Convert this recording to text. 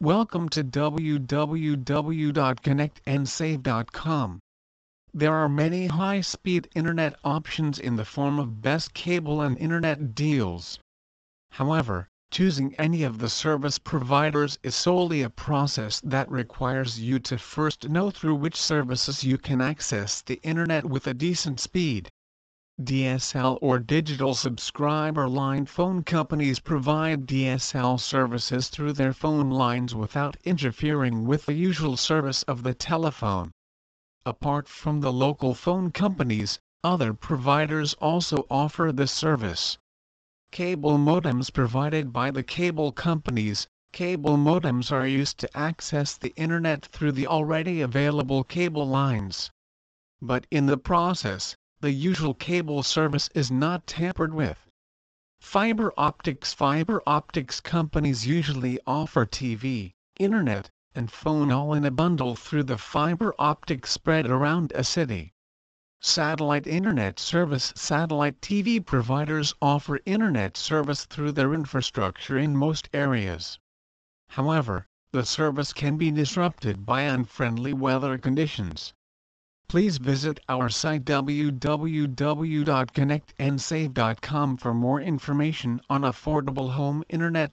Welcome to www.connectnsave.com. There are many high-speed internet options in the form of best cable and internet deals. However, choosing any of the service providers is solely a process that requires you to first know through which services you can access the internet with a decent speed. DSL or digital subscriber line phone companies provide DSL services through their phone lines without interfering with the usual service of the telephone. Apart from the local phone companies, other providers also offer this service. Cable modems provided by the cable companies. Cable modems are used to access the internet through the already available cable lines. But in the process, the usual cable service is not tampered with. Fiber optics Fiber optics companies usually offer TV, internet, and phone all in a bundle through the fiber optic spread around a city. Satellite Internet Service Satellite TV providers offer Internet service through their infrastructure in most areas. However, the service can be disrupted by unfriendly weather conditions. Please visit our site www.connectnsave.com for more information on affordable home internet